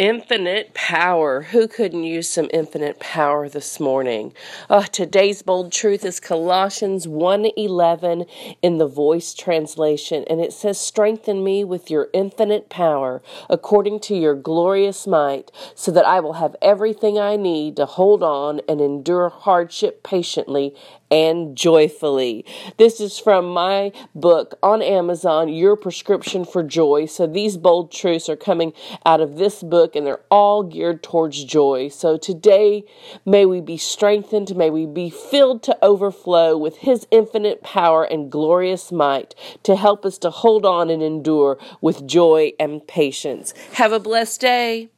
Infinite power. Who couldn't use some infinite power this morning? Uh, today's bold truth is Colossians 1:11 in the Voice translation, and it says, "Strengthen me with your infinite power, according to your glorious might, so that I will have everything I need to hold on and endure hardship patiently and joyfully. This is from my book on Amazon, Your Prescription for Joy. So these bold truths are coming out of this book and they're all geared towards joy. So today, may we be strengthened, may we be filled to overflow with His infinite power and glorious might to help us to hold on and endure with joy and patience. Have a blessed day.